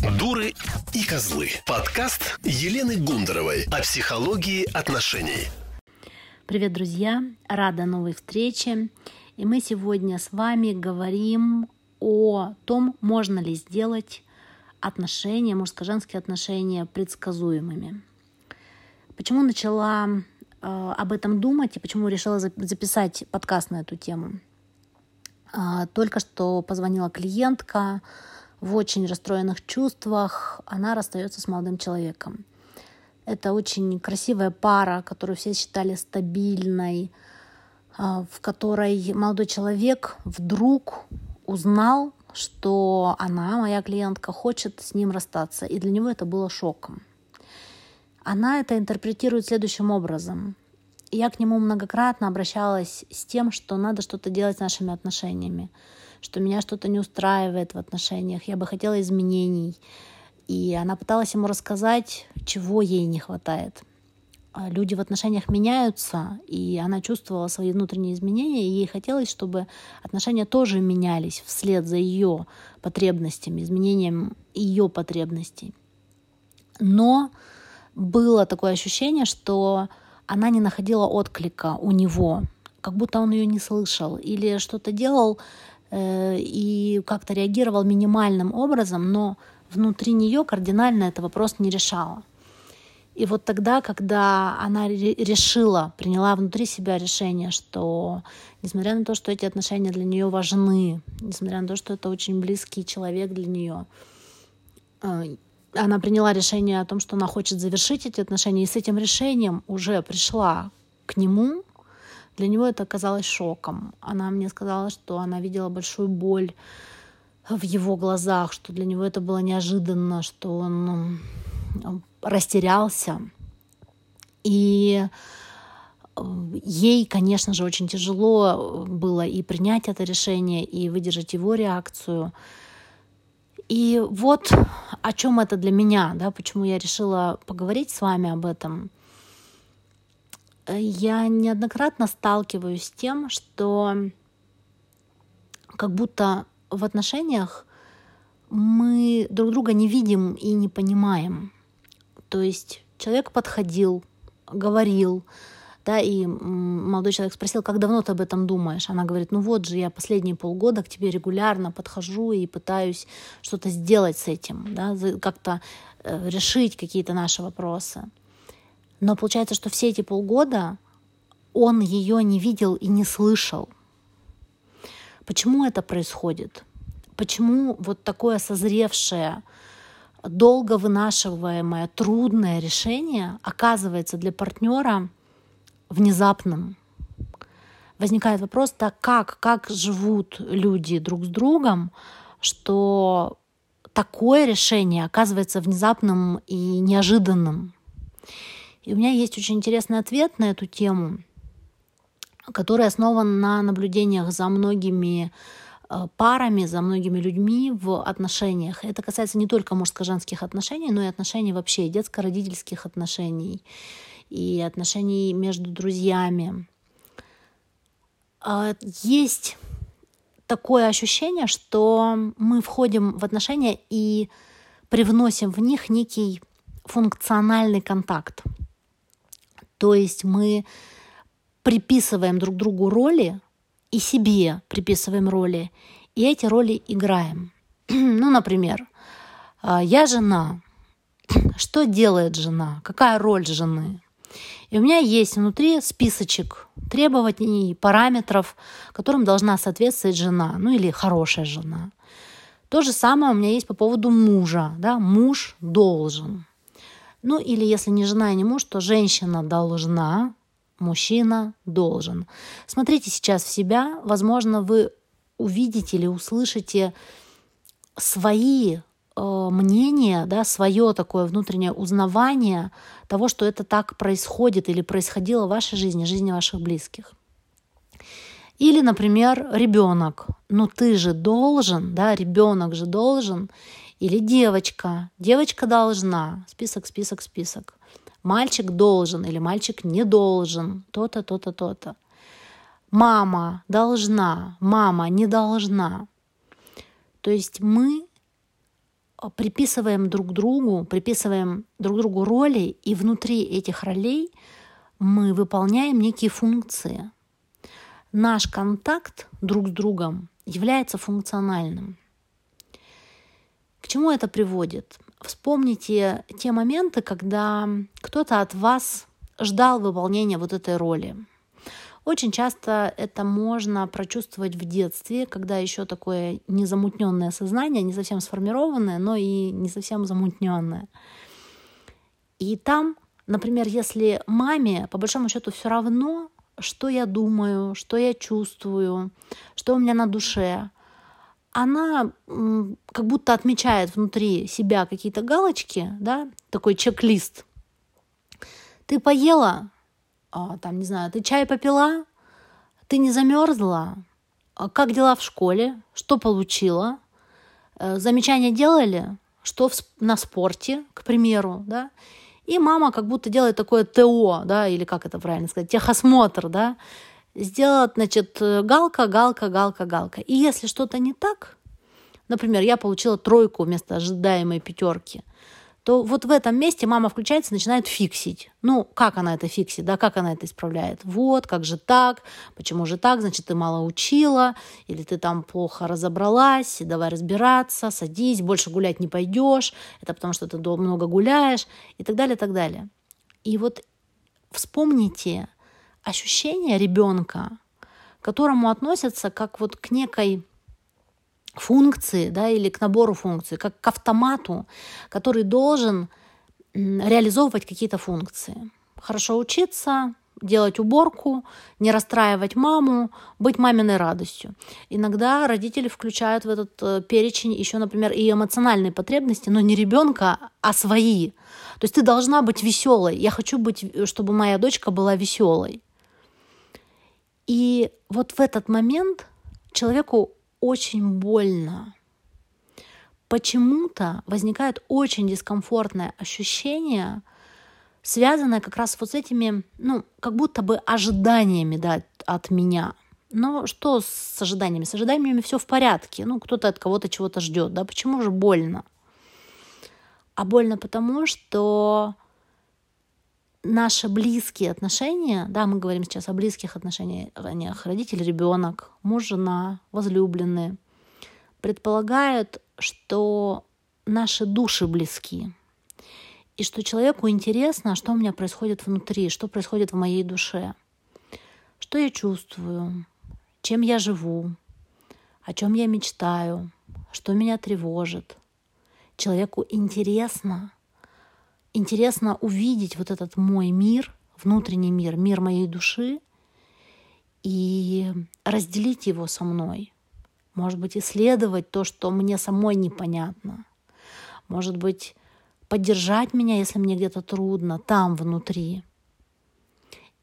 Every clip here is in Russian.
Дуры и козлы. Подкаст Елены Гундаровой о психологии отношений. Привет, друзья! Рада новой встрече. И мы сегодня с вами говорим о том, можно ли сделать отношения, мужско-женские отношения предсказуемыми. Почему начала э, об этом думать и почему решила записать подкаст на эту тему? Э, только что позвонила клиентка, в очень расстроенных чувствах, она расстается с молодым человеком. Это очень красивая пара, которую все считали стабильной, а, в которой молодой человек вдруг узнал, что она, моя клиентка, хочет с ним расстаться. И для него это было шоком. Она это интерпретирует следующим образом. Я к нему многократно обращалась с тем, что надо что-то делать с нашими отношениями что меня что-то не устраивает в отношениях, я бы хотела изменений. И она пыталась ему рассказать, чего ей не хватает. А люди в отношениях меняются, и она чувствовала свои внутренние изменения, и ей хотелось, чтобы отношения тоже менялись вслед за ее потребностями, изменением ее потребностей. Но было такое ощущение, что она не находила отклика у него, как будто он ее не слышал или что-то делал и как-то реагировал минимальным образом, но внутри нее кардинально это вопрос не решала. И вот тогда, когда она решила, приняла внутри себя решение, что несмотря на то, что эти отношения для нее важны, несмотря на то, что это очень близкий человек для нее, э, она приняла решение о том, что она хочет завершить эти отношения, и с этим решением уже пришла к нему, для него это оказалось шоком. Она мне сказала, что она видела большую боль в его глазах, что для него это было неожиданно, что он растерялся. И э, ей, конечно же, очень тяжело было и принять это решение, и выдержать его реакцию. И вот о чем это для меня, да, почему я решила поговорить с вами об этом я неоднократно сталкиваюсь с тем, что как будто в отношениях мы друг друга не видим и не понимаем. То есть человек подходил, говорил, да, и молодой человек спросил, как давно ты об этом думаешь? Она говорит, ну вот же, я последние полгода к тебе регулярно подхожу и пытаюсь что-то сделать с этим, да, как-то э, решить какие-то наши вопросы. Но получается, что все эти полгода он ее не видел и не слышал. Почему это происходит? Почему вот такое созревшее, долго вынашиваемое, трудное решение оказывается для партнера внезапным? Возникает вопрос, так как, как живут люди друг с другом, что такое решение оказывается внезапным и неожиданным. И у меня есть очень интересный ответ на эту тему, который основан на наблюдениях за многими э, парами, за многими людьми в отношениях. Это касается не только мужско-женских отношений, но и отношений вообще, детско-родительских отношений и отношений между друзьями. А, есть такое ощущение, что мы входим в отношения и привносим в них некий функциональный контакт. То есть мы приписываем друг другу роли и себе приписываем роли, и эти роли играем. ну, например, а, я жена. Что делает жена? Какая роль жены? И у меня есть внутри списочек требований, параметров, которым должна соответствовать жена, ну или хорошая жена. То же самое у меня есть по поводу мужа. Да? Муж должен. Ну или если не жена и не муж, то женщина должна, мужчина должен. Смотрите сейчас в себя, возможно, вы увидите или услышите свои э, мнения, да, свое такое внутреннее узнавание того, что это так происходит или происходило в вашей жизни, жизни ваших близких. Или, например, ребенок. Ну ты же должен, да, ребенок же должен. Или девочка. Девочка должна. Список, список, список. Мальчик должен или мальчик не должен. То-то, то-то, то-то. Мама должна. Мама не должна. То есть мы приписываем друг другу, приписываем друг другу роли, и внутри этих ролей мы выполняем некие функции. Наш контакт друг с другом является функциональным. Чему это приводит? Вспомните те моменты, когда кто-то от вас ждал выполнения вот этой роли. Очень часто это можно прочувствовать в детстве, когда еще такое незамутненное сознание, не совсем сформированное, но и не совсем замутненное. И там, например, если маме по большому счету все равно, что я думаю, что я чувствую, что у меня на душе, она как будто отмечает внутри себя какие-то галочки, да, такой чек-лист. Ты поела, а, там, не знаю, ты чай попила, ты не замерзла, а как дела в школе, что получила, э, замечания делали, что в, на спорте, к примеру, да, и мама как будто делает такое ТО, да, или как это правильно сказать, техосмотр, да, сделать, значит, галка, галка, галка, галка. И если что-то не так, например, я получила тройку вместо ожидаемой пятерки, то вот в этом месте мама включается начинает фиксить. Ну, как она это фиксит, да, как она это исправляет? Вот, как же так, почему же так, значит, ты мало учила, или ты там плохо разобралась, давай разбираться, садись, больше гулять не пойдешь, это потому что ты много гуляешь, и так далее, и так далее. И вот вспомните ощущение ребенка, к которому относятся как вот к некой функции, да, или к набору функций, как к автомату, который должен реализовывать какие-то функции. Хорошо учиться, делать уборку, не расстраивать маму, быть маминой радостью. Иногда родители включают в этот э, перечень еще, например, и эмоциональные потребности, но не ребенка, а свои. То есть ты должна быть веселой. Я хочу быть, э, чтобы моя дочка была веселой. И вот в этот момент человеку очень больно. Почему-то возникает очень дискомфортное ощущение, связанное как раз вот с этими, ну, как будто бы ожиданиями да, от меня. Но что с ожиданиями? С ожиданиями все в порядке. Ну, кто-то от кого-то чего-то ждет, да? Почему же больно? А больно потому, что наши близкие отношения, да, мы говорим сейчас о близких отношениях, родитель, ребенок, муж, жена, возлюбленные, предполагают, что наши души близки, и что человеку интересно, что у меня происходит внутри, что происходит в моей душе, что я чувствую, чем я живу, о чем я мечтаю, что меня тревожит. Человеку интересно, интересно увидеть вот этот мой мир, внутренний мир, мир моей души, и разделить его со мной. Может быть, исследовать то, что мне самой непонятно. Может быть, поддержать меня, если мне где-то трудно, там внутри.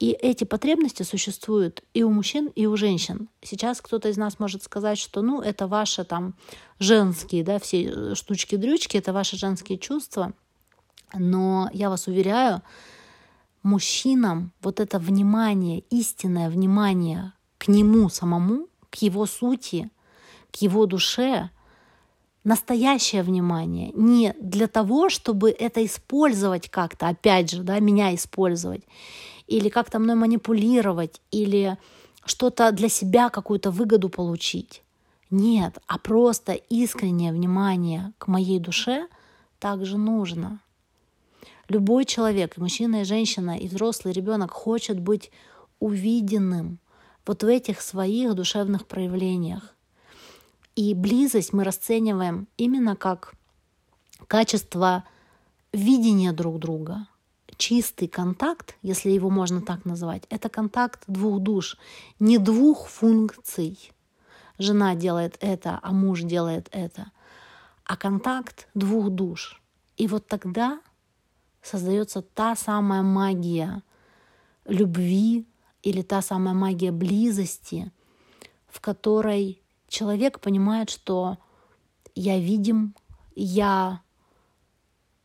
И эти потребности существуют и у мужчин, и у женщин. Сейчас кто-то из нас может сказать, что ну это ваши там женские, да, все штучки-дрючки, это ваши женские чувства – но я вас уверяю, мужчинам вот это внимание, истинное внимание к нему самому, к его сути, к его душе, настоящее внимание, не для того, чтобы это использовать как-то, опять же, да, меня использовать, или как-то мной манипулировать, или что-то для себя, какую-то выгоду получить. Нет, а просто искреннее внимание к моей душе также нужно. Любой человек, и мужчина, и женщина, и взрослый ребенок хочет быть увиденным вот в этих своих душевных проявлениях. И близость мы расцениваем именно как качество видения друг друга. Чистый контакт, если его можно так назвать, это контакт двух душ, не двух функций. Жена делает это, а муж делает это, а контакт двух душ. И вот тогда создается та самая магия любви или та самая магия близости, в которой человек понимает, что я видим, я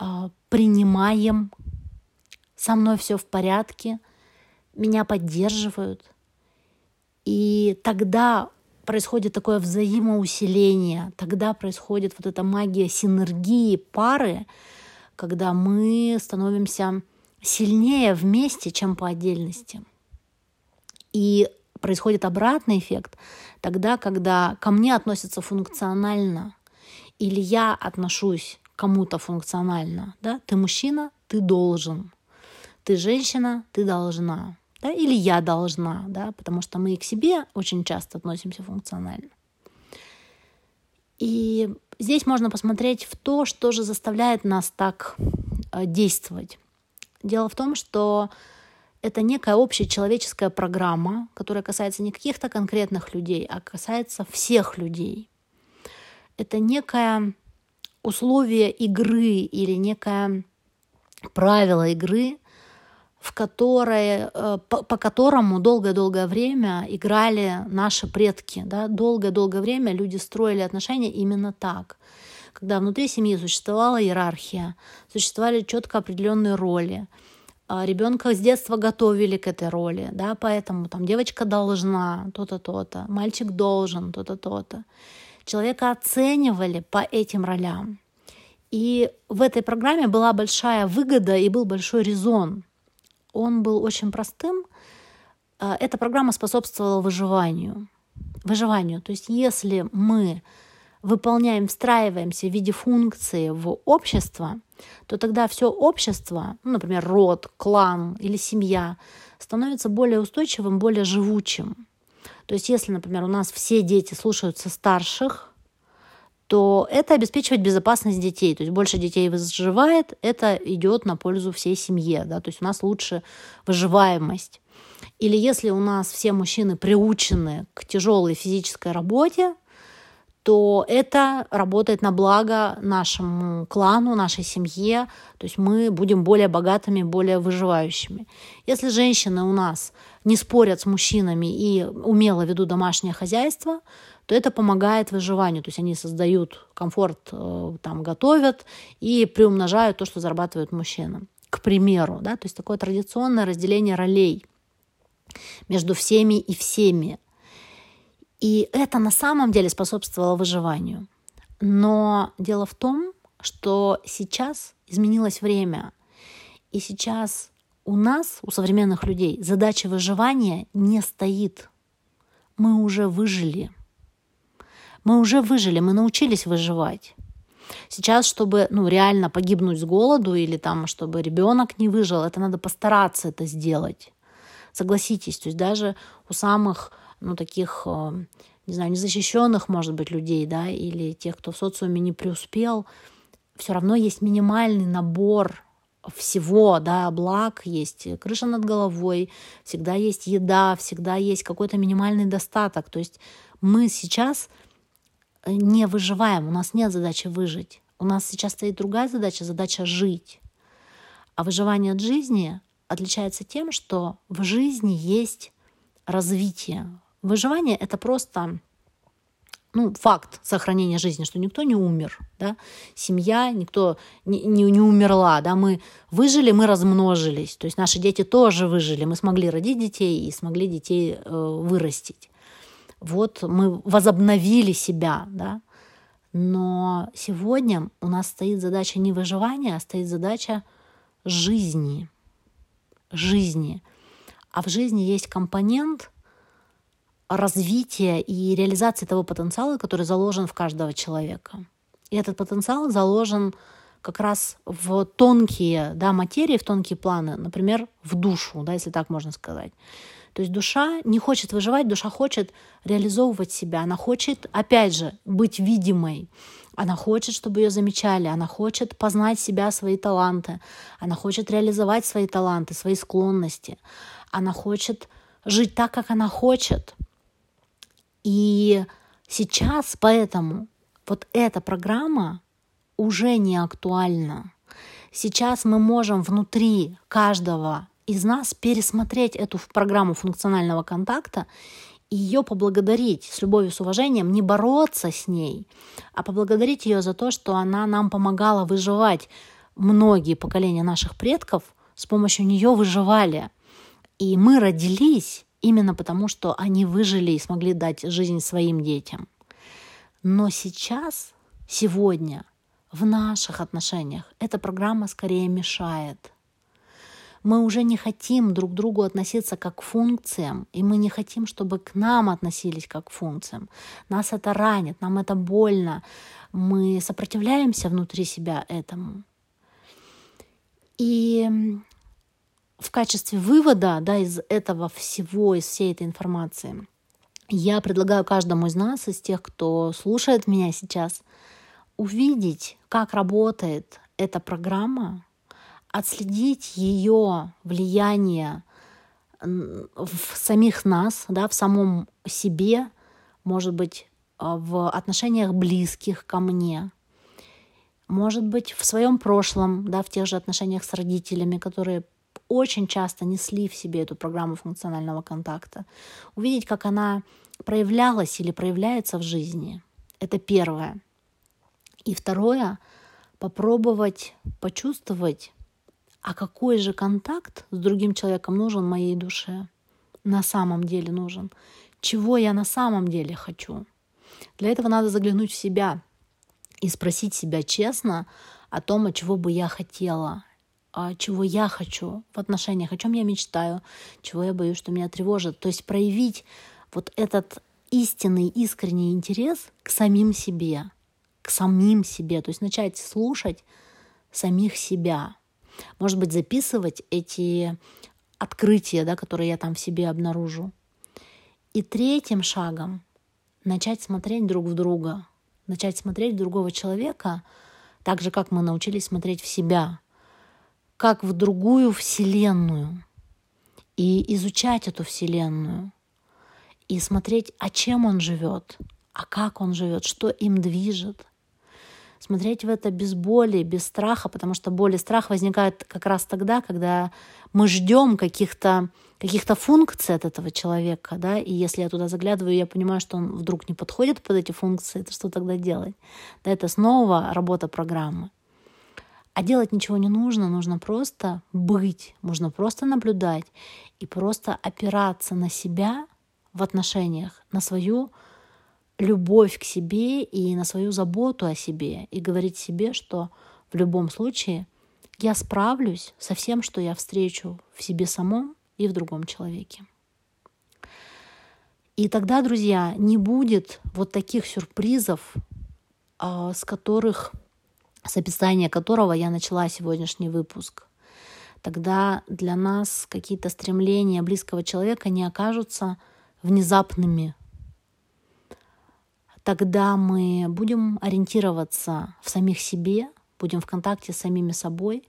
э, принимаем, со мной все в порядке, меня поддерживают. И тогда происходит такое взаимоусиление, тогда происходит вот эта магия синергии пары, когда мы становимся сильнее вместе, чем по отдельности. И происходит обратный эффект тогда, когда ко мне относятся функционально, или я отношусь к кому-то функционально. Да? Ты мужчина, ты должен. Ты женщина, ты должна. Да? Или я должна, да? потому что мы и к себе очень часто относимся функционально. И здесь можно посмотреть в то, что же заставляет нас так э, действовать. Дело в том, что это некая общая человеческая программа, которая касается не каких-то конкретных людей, а касается всех людей. Это некое условие игры или некое правило игры, в которое, э, по, по которому долгое-долгое время играли наши предки. Да? Долгое-долгое время люди строили отношения именно так. Когда внутри семьи существовала иерархия, существовали четко определенные роли – а, ребенка с детства готовили к этой роли, да, поэтому там девочка должна то-то, то-то, мальчик должен то-то, то-то. Человека оценивали по этим ролям. И в этой программе была большая выгода и был большой резон. Он был очень простым. А, эта программа способствовала выживанию. Выживанию. То есть если мы выполняем, встраиваемся в виде функции в общество – то тогда все общество, ну, например, род, клан или семья, становится более устойчивым, более живучим. То есть если, например, у нас все дети слушаются старших, то это обеспечивает безопасность детей. То есть больше детей выживает, это идет на пользу всей семье. Да? То есть у нас лучше выживаемость. Или если у нас все мужчины приучены к тяжелой физической работе, то это работает на благо нашему клану, нашей семье, то есть мы будем более богатыми, более выживающими. Если женщины у нас не спорят с мужчинами и умело ведут домашнее хозяйство, то это помогает выживанию. То есть они создают комфорт, э, там, готовят и приумножают то, что зарабатывают мужчины. К примеру, да, то есть такое традиционное разделение ролей между всеми и всеми – и это на самом деле способствовало выживанию. Но дело в том, что сейчас изменилось время. И сейчас у нас, у современных людей, задача выживания не стоит. Мы уже выжили. Мы уже выжили, мы научились выживать. Сейчас, чтобы ну, реально погибнуть с голоду или там, чтобы ребенок не выжил, это надо постараться это сделать. Согласитесь, то есть даже у самых ну, таких, э, не знаю, незащищенных, может быть, людей, да, или тех, кто в социуме не преуспел, все равно есть минимальный набор всего, да, благ, есть крыша над головой, всегда есть еда, всегда есть какой-то минимальный достаток. То есть мы сейчас не выживаем, у нас нет задачи выжить. У нас сейчас стоит другая задача, задача жить. А выживание от жизни отличается тем, что в жизни есть развитие, Выживание — это просто ну, факт сохранения жизни, что никто не умер, да, семья, никто не, не, не умерла, да, мы выжили, мы размножились, то есть наши дети тоже выжили, мы смогли родить детей и смогли детей э, вырастить. Вот мы возобновили себя, да, но сегодня у нас стоит задача не выживания, а стоит задача жизни, жизни. А в жизни есть компонент — развития и реализации того потенциала, который заложен в каждого человека. И этот потенциал заложен как раз в тонкие да, материи, в тонкие планы, например, в душу, да, если так можно сказать. То есть душа не хочет выживать, душа хочет реализовывать себя, она хочет, опять же, быть видимой, она хочет, чтобы ее замечали, она хочет познать себя, свои таланты, она хочет реализовать свои таланты, свои склонности, она хочет жить так, как она хочет – и сейчас поэтому вот эта программа уже не актуальна. Сейчас мы можем внутри каждого из нас пересмотреть эту программу функционального контакта и ее поблагодарить с любовью, с уважением, не бороться с ней, а поблагодарить ее за то, что она нам помогала выживать. Многие поколения наших предков с помощью нее выживали. И мы родились именно потому, что они выжили и смогли дать жизнь своим детям. Но сейчас, сегодня, в наших отношениях эта программа скорее мешает. Мы уже не хотим друг к другу относиться как к функциям, и мы не хотим, чтобы к нам относились как к функциям. Нас это ранит, нам это больно. Мы сопротивляемся внутри себя этому. И в качестве вывода да, из этого всего, из всей этой информации, я предлагаю каждому из нас, из тех, кто слушает меня сейчас, увидеть, как работает эта программа, отследить ее влияние в самих нас, да, в самом себе, может быть, в отношениях близких ко мне, может быть, в своем прошлом, да, в тех же отношениях с родителями, которые очень часто несли в себе эту программу функционального контакта. Увидеть, как она проявлялась или проявляется в жизни. Это первое. И второе, попробовать почувствовать, а какой же контакт с другим человеком нужен моей душе, на самом деле нужен, чего я на самом деле хочу. Для этого надо заглянуть в себя, и спросить себя честно о том, о чего бы я хотела, а чего я хочу в отношениях, о чем я мечтаю, чего я боюсь, что меня тревожит. То есть проявить вот этот истинный, искренний интерес к самим себе, к самим себе, то есть начать слушать самих себя. Может быть, записывать эти открытия, да, которые я там в себе обнаружу. И третьим шагом начать смотреть друг в друга, начать смотреть другого человека так же, как мы научились смотреть в себя, как в другую вселенную, и изучать эту вселенную, и смотреть, а чем он живет, а как он живет, что им движет. Смотреть в это без боли, без страха, потому что боль и страх возникают как раз тогда, когда мы ждем каких-то каких-то функций от этого человека, да, и если я туда заглядываю, я понимаю, что он вдруг не подходит под эти функции, то что тогда делать? Да, это снова работа программы. А делать ничего не нужно, нужно просто быть, нужно просто наблюдать и просто опираться на себя в отношениях, на свою любовь к себе и на свою заботу о себе и говорить себе, что в любом случае я справлюсь со всем, что я встречу в себе самом и в другом человеке. И тогда, друзья, не будет вот таких сюрпризов, а, с которых, с описания которого я начала сегодняшний выпуск. Тогда для нас какие-то стремления близкого человека не окажутся внезапными. Тогда мы будем ориентироваться в самих себе, будем в контакте с самими собой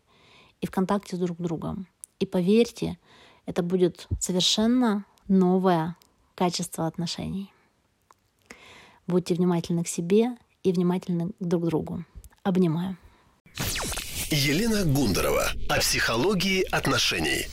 и в контакте с друг другом. И поверьте, это будет совершенно новое качество отношений. Будьте внимательны к себе и внимательны друг к другу. Обнимаю. Елена Гундарова о психологии отношений.